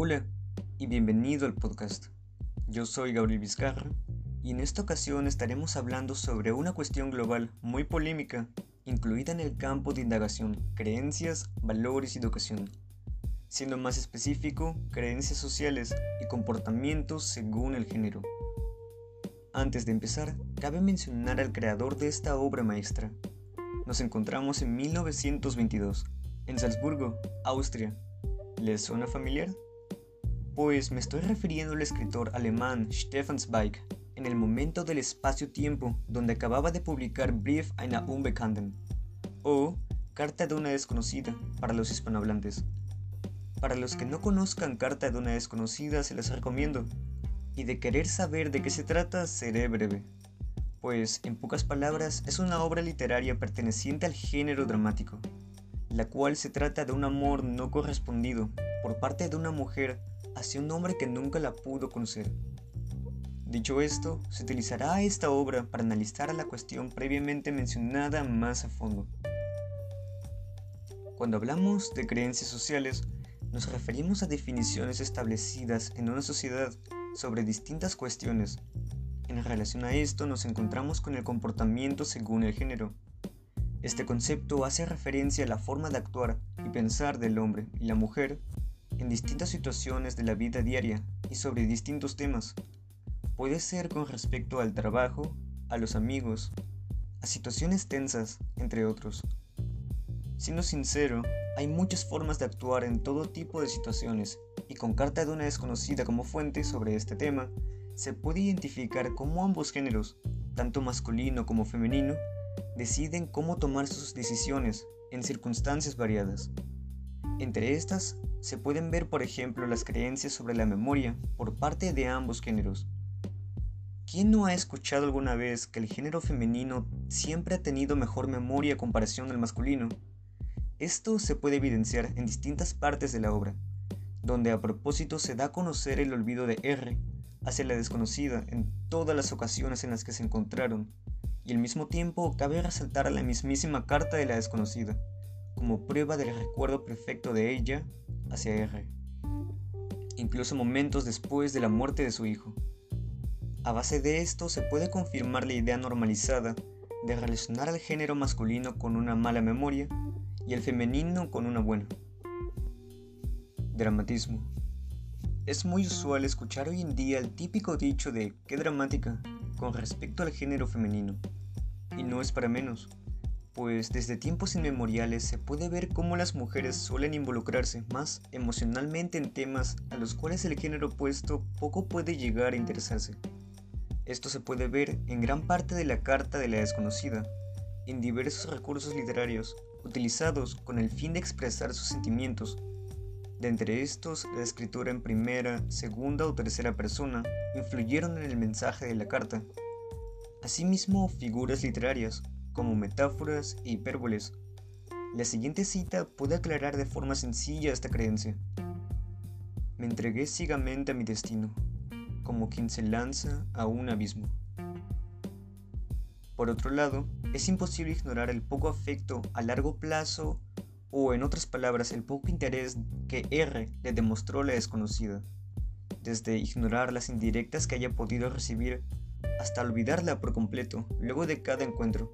Hola y bienvenido al podcast. Yo soy Gabriel Vizcarra y en esta ocasión estaremos hablando sobre una cuestión global muy polémica, incluida en el campo de indagación, creencias, valores y educación. Siendo más específico, creencias sociales y comportamientos según el género. Antes de empezar, cabe mencionar al creador de esta obra maestra. Nos encontramos en 1922, en Salzburgo, Austria. ¿Les suena familiar? Pues me estoy refiriendo al escritor alemán Stefan Zweig en el momento del espacio-tiempo donde acababa de publicar Brief einer Unbekannten o Carta de una desconocida para los hispanohablantes. Para los que no conozcan Carta de una desconocida se les recomiendo y de querer saber de qué se trata seré breve, pues en pocas palabras es una obra literaria perteneciente al género dramático, la cual se trata de un amor no correspondido por parte de una mujer hacia un hombre que nunca la pudo conocer. Dicho esto, se utilizará esta obra para analizar la cuestión previamente mencionada más a fondo. Cuando hablamos de creencias sociales, nos referimos a definiciones establecidas en una sociedad sobre distintas cuestiones. En relación a esto nos encontramos con el comportamiento según el género. Este concepto hace referencia a la forma de actuar y pensar del hombre y la mujer en distintas situaciones de la vida diaria y sobre distintos temas. Puede ser con respecto al trabajo, a los amigos, a situaciones tensas, entre otros. Siendo sincero, hay muchas formas de actuar en todo tipo de situaciones y con carta de una desconocida como fuente sobre este tema, se puede identificar cómo ambos géneros, tanto masculino como femenino, deciden cómo tomar sus decisiones en circunstancias variadas. Entre estas se pueden ver, por ejemplo, las creencias sobre la memoria por parte de ambos géneros. ¿Quién no ha escuchado alguna vez que el género femenino siempre ha tenido mejor memoria a comparación del masculino? Esto se puede evidenciar en distintas partes de la obra, donde a propósito se da a conocer el olvido de R hacia la desconocida en todas las ocasiones en las que se encontraron, y al mismo tiempo cabe resaltar la mismísima carta de la desconocida, como prueba del recuerdo perfecto de ella hacia R, incluso momentos después de la muerte de su hijo. A base de esto se puede confirmar la idea normalizada de relacionar al género masculino con una mala memoria y el femenino con una buena. Dramatismo. Es muy usual escuchar hoy en día el típico dicho de qué dramática con respecto al género femenino. Y no es para menos pues desde tiempos inmemoriales se puede ver cómo las mujeres suelen involucrarse más emocionalmente en temas a los cuales el género opuesto poco puede llegar a interesarse. Esto se puede ver en gran parte de la Carta de la Desconocida, en diversos recursos literarios utilizados con el fin de expresar sus sentimientos. De entre estos, la escritura en primera, segunda o tercera persona influyeron en el mensaje de la carta. Asimismo, figuras literarias, como metáforas e hipérboles. La siguiente cita puede aclarar de forma sencilla esta creencia. Me entregué ciegamente a mi destino, como quien se lanza a un abismo. Por otro lado, es imposible ignorar el poco afecto a largo plazo o en otras palabras el poco interés que R le demostró la desconocida, desde ignorar las indirectas que haya podido recibir hasta olvidarla por completo luego de cada encuentro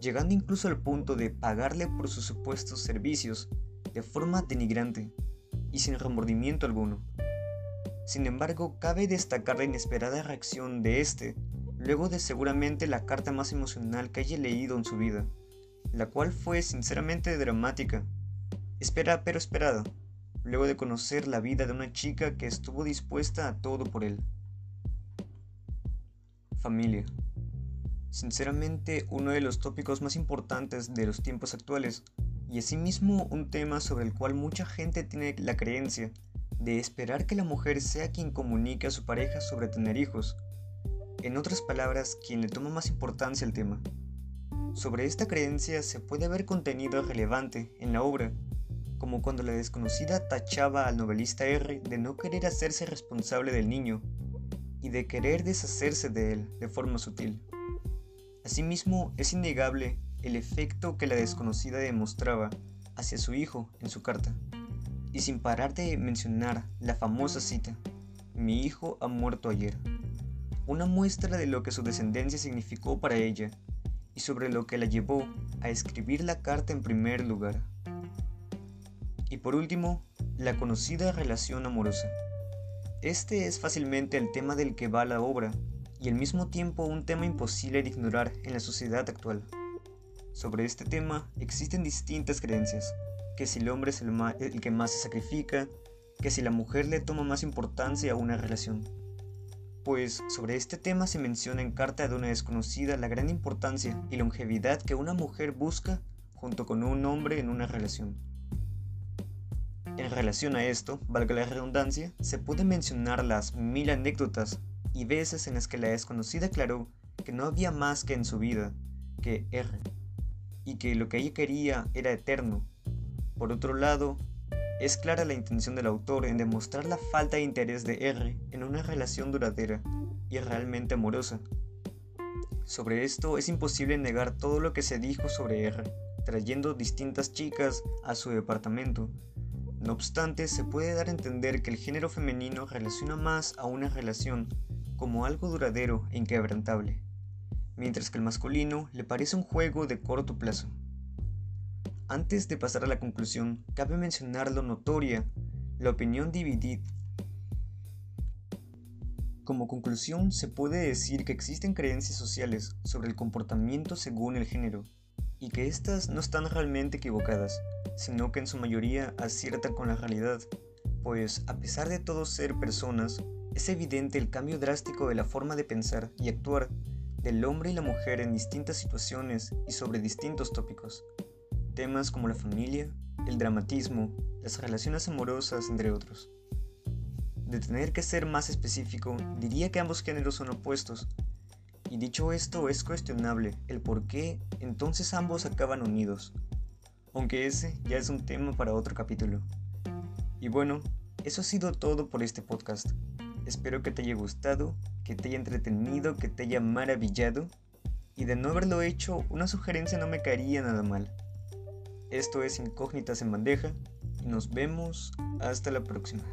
llegando incluso al punto de pagarle por sus supuestos servicios de forma denigrante y sin remordimiento alguno. Sin embargo, cabe destacar la inesperada reacción de este, luego de seguramente la carta más emocional que haya leído en su vida, la cual fue sinceramente dramática, espera pero esperada, luego de conocer la vida de una chica que estuvo dispuesta a todo por él. Familia. Sinceramente, uno de los tópicos más importantes de los tiempos actuales, y asimismo un tema sobre el cual mucha gente tiene la creencia de esperar que la mujer sea quien comunique a su pareja sobre tener hijos. En otras palabras, quien le toma más importancia al tema. Sobre esta creencia se puede ver contenido relevante en la obra, como cuando la desconocida tachaba al novelista R de no querer hacerse responsable del niño y de querer deshacerse de él de forma sutil. Asimismo, es innegable el efecto que la desconocida demostraba hacia su hijo en su carta, y sin parar de mencionar la famosa cita, mi hijo ha muerto ayer, una muestra de lo que su descendencia significó para ella y sobre lo que la llevó a escribir la carta en primer lugar. Y por último, la conocida relación amorosa. Este es fácilmente el tema del que va la obra y al mismo tiempo un tema imposible de ignorar en la sociedad actual. Sobre este tema existen distintas creencias, que si el hombre es el, que más se sacrifica, que si la mujer le toma más importancia a una relación. Pues sobre este tema se menciona en Carta de una desconocida la gran importancia y longevidad que una mujer busca junto con un hombre en una relación. En relación a esto, valga la redundancia, se puede mencionar las mil anécdotas y veces en las que la desconocida aclaró que no había más que en su vida que R, y que lo que ella quería era eterno. Por otro lado, es clara la intención del autor en demostrar la falta de interés de R en una relación duradera y realmente amorosa. Sobre esto es imposible negar todo lo que se dijo sobre R, trayendo distintas chicas a su departamento. No obstante, se puede dar a entender que el género femenino relaciona más a una relación como algo duradero e inquebrantable, mientras que el masculino le parece un juego de corto plazo. Antes de pasar a la conclusión, cabe mencionar lo notoria, la opinión dividida. Como conclusión, se puede decir que existen creencias sociales sobre el comportamiento según el género, y que éstas no están realmente equivocadas, sino que en su mayoría aciertan con la realidad, pues a pesar de todos ser personas, es evidente el cambio drástico de la forma de pensar y actuar del hombre y la mujer en distintas situaciones y sobre distintos tópicos. Temas como la familia, el dramatismo, las relaciones amorosas, entre otros. De tener que ser más específico, diría que ambos géneros son opuestos. Y dicho esto, es cuestionable el por qué entonces ambos acaban unidos. Aunque ese ya es un tema para otro capítulo. Y bueno, eso ha sido todo por este podcast. Espero que te haya gustado, que te haya entretenido, que te haya maravillado. Y de no haberlo hecho, una sugerencia no me caería nada mal. Esto es Incógnitas en Bandeja y nos vemos hasta la próxima.